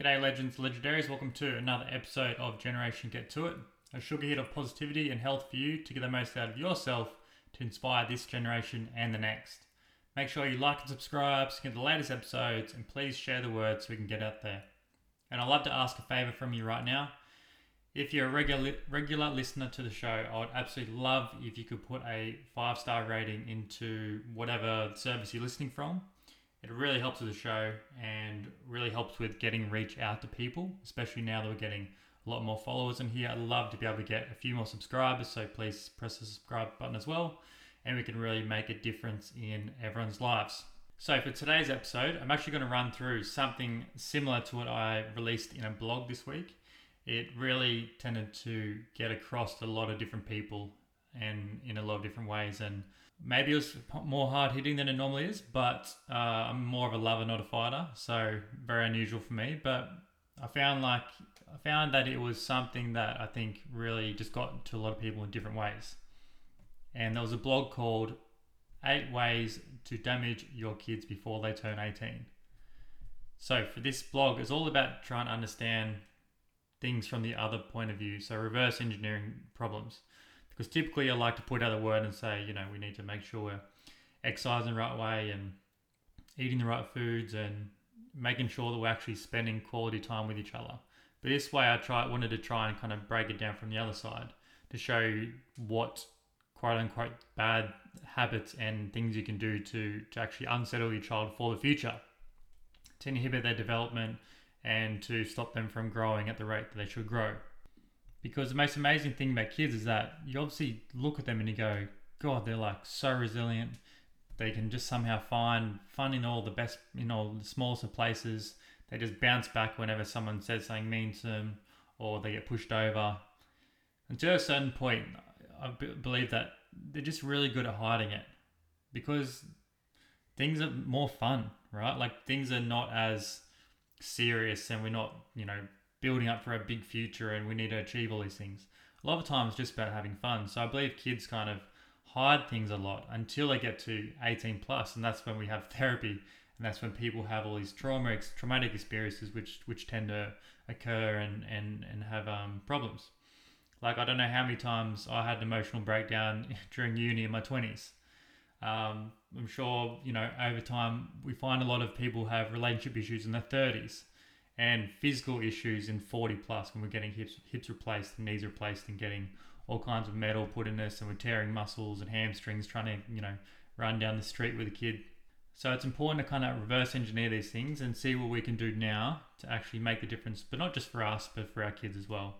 G'day, legends, legendaries. Welcome to another episode of Generation Get To It, a sugar hit of positivity and health for you to get the most out of yourself to inspire this generation and the next. Make sure you like and subscribe to get the latest episodes, and please share the word so we can get out there. And I'd love to ask a favor from you right now. If you're a regular regular listener to the show, I would absolutely love if you could put a five star rating into whatever service you're listening from. It really helps with the show and really helps with getting reach out to people, especially now that we're getting a lot more followers in here. I'd love to be able to get a few more subscribers, so please press the subscribe button as well, and we can really make a difference in everyone's lives. So, for today's episode, I'm actually going to run through something similar to what I released in a blog this week. It really tended to get across to a lot of different people and in a lot of different ways. And maybe it was more hard hitting than it normally is, but uh, I'm more of a lover, not a fighter. So, very unusual for me. But I found like, I found that it was something that I think really just got to a lot of people in different ways. And there was a blog called Eight Ways to Damage Your Kids Before They Turn 18. So, for this blog, it's all about trying to understand things from the other point of view. So, reverse engineering problems. Because typically, I like to put out a word and say, you know, we need to make sure we're exercising the right way and eating the right foods and making sure that we're actually spending quality time with each other. But this way, I try wanted to try and kind of break it down from the other side to show what quote unquote bad habits and things you can do to, to actually unsettle your child for the future, to inhibit their development and to stop them from growing at the rate that they should grow. Because the most amazing thing about kids is that you obviously look at them and you go, God, they're like so resilient. They can just somehow find fun in all the best, in all the smallest of places. They just bounce back whenever someone says something mean to them or they get pushed over. To a certain point, I believe that they're just really good at hiding it because things are more fun, right? Like things are not as serious and we're not, you know, building up for a big future and we need to achieve all these things. A lot of times just about having fun. So I believe kids kind of hide things a lot until they get to 18 plus and that's when we have therapy and that's when people have all these trauma traumatic experiences which which tend to occur and and and have um, problems like I don't know how many times I had an emotional breakdown during uni in my twenties. Um, I'm sure you know over time we find a lot of people have relationship issues in their thirties and physical issues in 40 plus when we're getting hips hips replaced, knees replaced, and getting all kinds of metal put in us, and we're tearing muscles and hamstrings trying to you know run down the street with a kid. So it's important to kind of reverse engineer these things and see what we can do now to actually make the difference, but not just for us, but for our kids as well.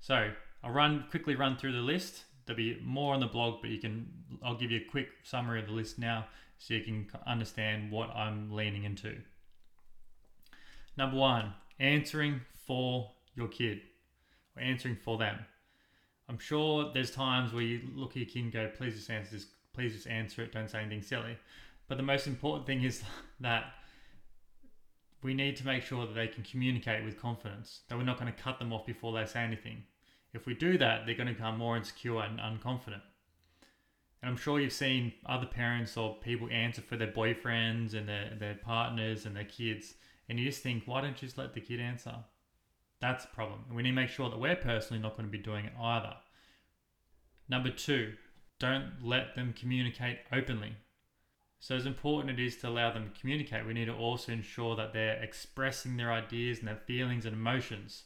So I'll run quickly run through the list. There'll be more on the blog, but you can I'll give you a quick summary of the list now so you can understand what I'm leaning into. Number one, answering for your kid or answering for them. I'm sure there's times where you look at your kid and go, please just answer this, please just answer it, don't say anything silly. But the most important thing is that we need to make sure that they can communicate with confidence, that we're not going to cut them off before they say anything. If we do that, they're going to become more insecure and unconfident. And I'm sure you've seen other parents or people answer for their boyfriends and their, their partners and their kids, and you just think, why don't you just let the kid answer? That's a problem. And we need to make sure that we're personally not going to be doing it either. Number two, don't let them communicate openly. So, as important it is to allow them to communicate, we need to also ensure that they're expressing their ideas and their feelings and emotions,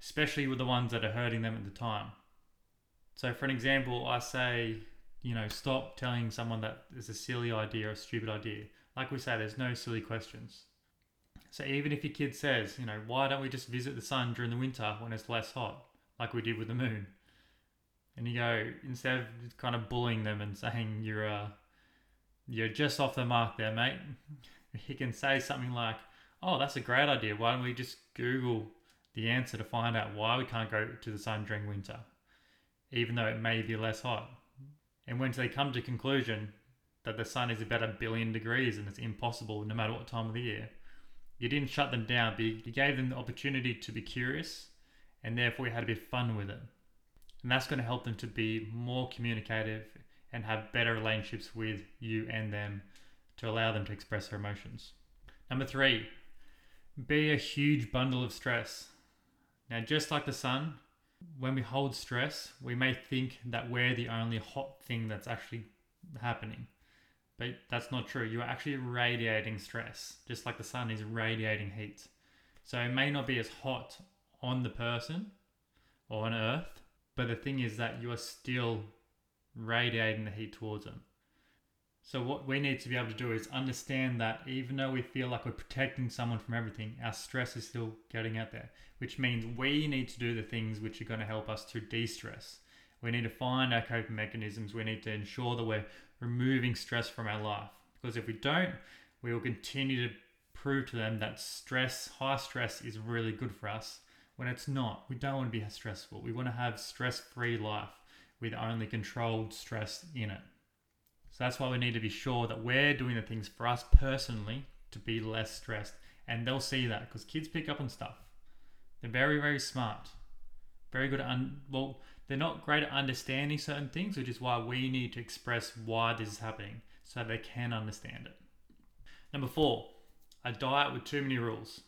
especially with the ones that are hurting them at the time. So, for an example, I say, you know, stop telling someone that it's a silly idea or a stupid idea. Like we say, there's no silly questions. So, even if your kid says, you know, why don't we just visit the sun during the winter when it's less hot, like we did with the moon? And you go, instead of kind of bullying them and saying you're a you're just off the mark there, mate. He can say something like, Oh, that's a great idea. Why don't we just Google the answer to find out why we can't go to the sun during winter, even though it may be less hot? And when they come to conclusion that the sun is about a billion degrees and it's impossible no matter what time of the year, you didn't shut them down, but you gave them the opportunity to be curious and therefore you had a bit of fun with it. And that's going to help them to be more communicative and have better relationships with you and them to allow them to express their emotions. Number three, be a huge bundle of stress. Now, just like the sun, when we hold stress, we may think that we're the only hot thing that's actually happening. But that's not true. You're actually radiating stress, just like the sun is radiating heat. So it may not be as hot on the person or on Earth, but the thing is that you are still radiating the heat towards them. So what we need to be able to do is understand that even though we feel like we're protecting someone from everything, our stress is still getting out there, which means we need to do the things which are going to help us to de-stress. We need to find our coping mechanisms. We need to ensure that we're removing stress from our life. Because if we don't, we will continue to prove to them that stress, high stress is really good for us when it's not. We don't want to be stressful. We want to have stress-free life with only controlled stress in it. So that's why we need to be sure that we're doing the things for us personally to be less stressed. And they'll see that because kids pick up on stuff. They're very, very smart. Very good at, un- well, they're not great at understanding certain things, which is why we need to express why this is happening so they can understand it. Number four, a diet with too many rules.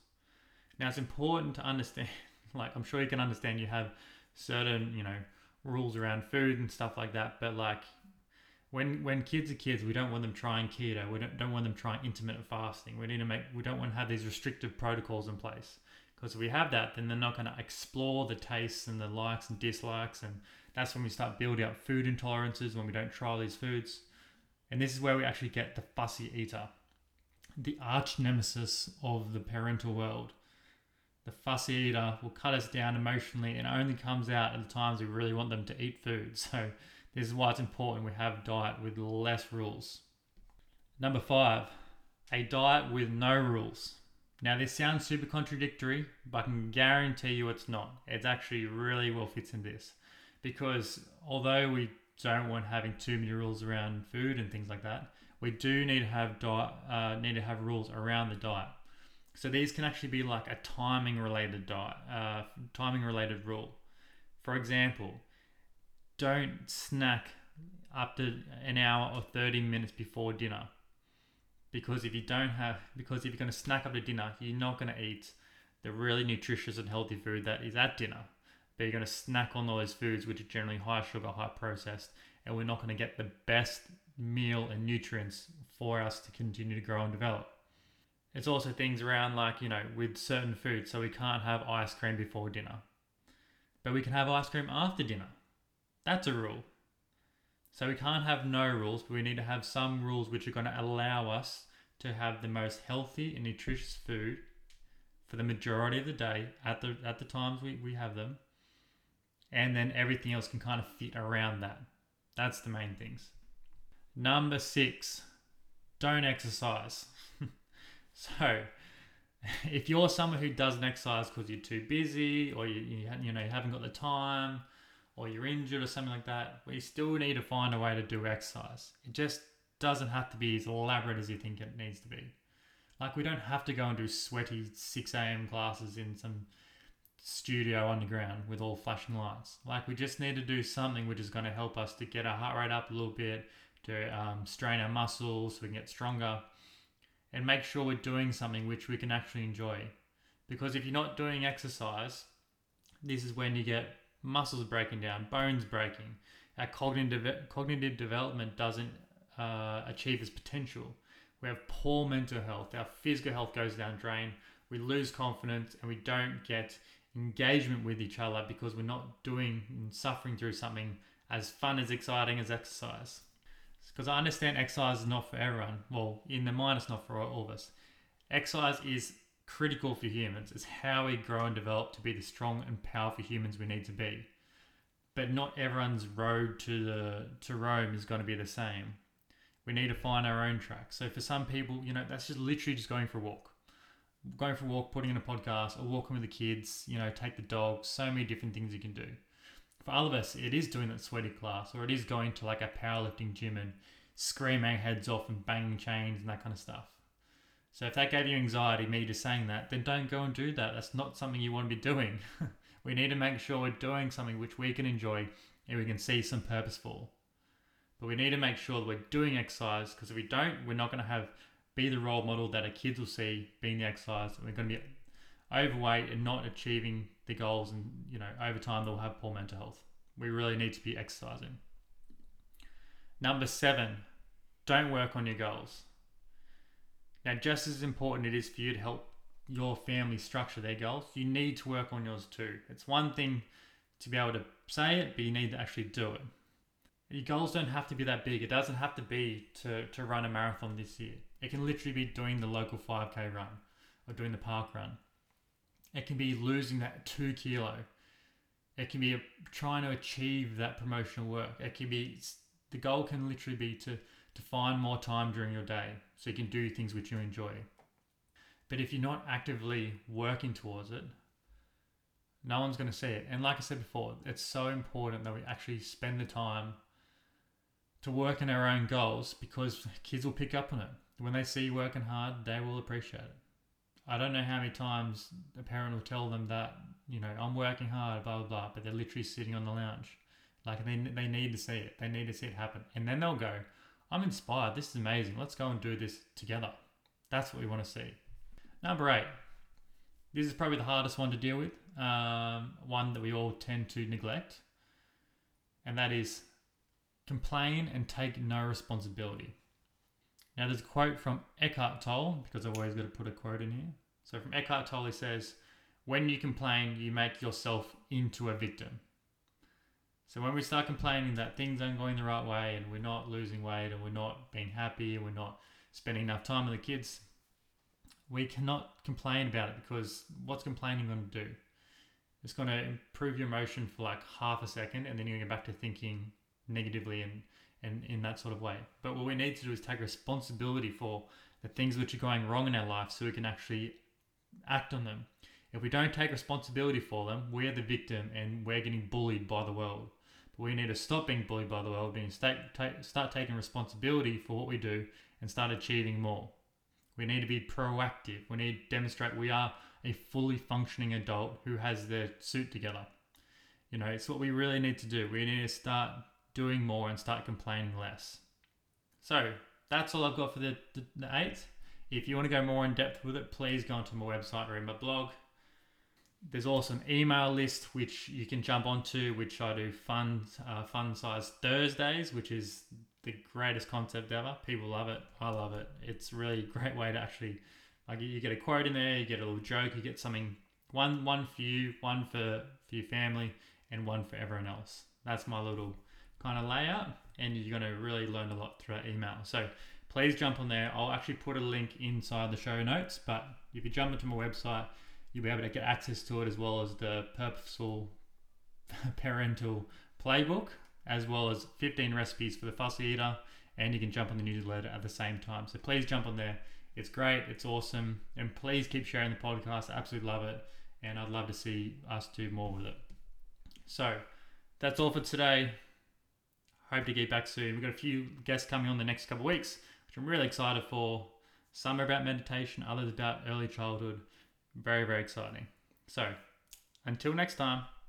Now it's important to understand, like I'm sure you can understand you have certain, you know, rules around food and stuff like that, but like when when kids are kids, we don't want them trying keto. We don't, don't want them trying intermittent fasting. We need to make we don't want to have these restrictive protocols in place because if we have that, then they're not going to explore the tastes and the likes and dislikes, and that's when we start building up food intolerances when we don't try these foods. And this is where we actually get the fussy eater, the arch nemesis of the parental world. The fussy eater will cut us down emotionally and only comes out at the times we really want them to eat food. So this is why it's important we have diet with less rules. Number five, a diet with no rules. Now, this sounds super contradictory, but I can guarantee you it's not. It's actually really well fits in this because although we don't want having too many rules around food and things like that, we do need to have diet, uh, need to have rules around the diet. So these can actually be like a timing related diet, uh, timing related rule. For example, don't snack up to an hour or 30 minutes before dinner. Because if you don't have, because if you're going to snack up to dinner, you're not going to eat the really nutritious and healthy food that is at dinner. But you're going to snack on those foods which are generally high sugar, high processed, and we're not going to get the best meal and nutrients for us to continue to grow and develop. It's also things around like, you know, with certain foods. So we can't have ice cream before dinner, but we can have ice cream after dinner. That's a rule. So we can't have no rules, but we need to have some rules which are going to allow us to have the most healthy and nutritious food for the majority of the day at the at the times we, we have them. And then everything else can kind of fit around that. That's the main things. Number six, don't exercise. so if you're someone who doesn't exercise because you're too busy or you, you, you know you haven't got the time or you're injured or something like that, we still need to find a way to do exercise. It just doesn't have to be as elaborate as you think it needs to be. Like, we don't have to go and do sweaty 6 a.m. classes in some studio underground with all flashing lights. Like, we just need to do something which is going to help us to get our heart rate up a little bit, to um, strain our muscles so we can get stronger, and make sure we're doing something which we can actually enjoy. Because if you're not doing exercise, this is when you get muscles breaking down, bones breaking. Our cognitive cognitive development doesn't uh, achieve its potential. We have poor mental health. Our physical health goes down drain. We lose confidence and we don't get engagement with each other because we're not doing and suffering through something as fun as exciting as exercise. Because I understand exercise is not for everyone. Well, in the mind, it's not for all of us. Exercise is critical for humans. It's how we grow and develop to be the strong and powerful humans we need to be. But not everyone's road to the to Rome is going to be the same. We need to find our own track. So for some people, you know, that's just literally just going for a walk. Going for a walk, putting in a podcast, or walking with the kids, you know, take the dog, so many different things you can do. For all of us, it is doing that sweaty class, or it is going to like a powerlifting gym and screaming heads off and banging chains and that kind of stuff. So if that gave you anxiety, me just saying that, then don't go and do that. That's not something you want to be doing. we need to make sure we're doing something which we can enjoy and we can see some purpose for. But we need to make sure that we're doing exercise because if we don't, we're not going to have be the role model that our kids will see being the exercise. And we're going to be overweight and not achieving the goals, and you know, over time they'll have poor mental health. We really need to be exercising. Number seven, don't work on your goals. Now, just as important it is for you to help your family structure their goals, you need to work on yours too. It's one thing to be able to say it, but you need to actually do it. Your goals don't have to be that big. It doesn't have to be to, to run a marathon this year. It can literally be doing the local 5k run or doing the park run. It can be losing that two kilo. It can be trying to achieve that promotional work. It can be the goal can literally be to to find more time during your day so you can do things which you enjoy. But if you're not actively working towards it, no one's going to see it. And like I said before, it's so important that we actually spend the time to work on our own goals because kids will pick up on it. When they see you working hard, they will appreciate it. I don't know how many times a parent will tell them that, you know, I'm working hard, blah, blah, blah, but they're literally sitting on the lounge. Like they, they need to see it. They need to see it happen. And then they'll go, I'm inspired. This is amazing. Let's go and do this together. That's what we want to see. Number eight. This is probably the hardest one to deal with. Um, one that we all tend to neglect. And that is complain and take no responsibility. Now, there's a quote from Eckhart Tolle, because I've always got to put a quote in here. So, from Eckhart Tolle, he says, When you complain, you make yourself into a victim. So, when we start complaining that things aren't going the right way and we're not losing weight and we're not being happy and we're not spending enough time with the kids, we cannot complain about it because what's complaining going to do? It's going to improve your emotion for like half a second and then you're going to get back to thinking negatively and, and in that sort of way. But what we need to do is take responsibility for the things which are going wrong in our life so we can actually act on them. If we don't take responsibility for them, we're the victim and we're getting bullied by the world. We need to stop being bullied by the world and start, start taking responsibility for what we do and start achieving more. We need to be proactive. We need to demonstrate we are a fully functioning adult who has their suit together. You know, it's what we really need to do. We need to start doing more and start complaining less. So that's all I've got for the, the, the. If you want to go more in depth with it, please go onto my website or in my blog. There's also an email list which you can jump onto, which I do fun uh, fun size Thursdays, which is the greatest concept ever. People love it. I love it. It's really a great way to actually like you get a quote in there, you get a little joke, you get something one one for you, one for for your family, and one for everyone else. That's my little kind of layout and you're going to really learn a lot through that email. So please jump on there. I'll actually put a link inside the show notes, but if you jump into my website, you'll be able to get access to it as well as the purposeful parental playbook, as well as 15 recipes for the fussy eater, and you can jump on the newsletter at the same time. So please jump on there. It's great, it's awesome, and please keep sharing the podcast. I absolutely love it, and I'd love to see us do more with it. So that's all for today. Hope to get back soon. We've got a few guests coming on the next couple of weeks, which I'm really excited for. Some are about meditation, others about early childhood. Very, very exciting. So, until next time.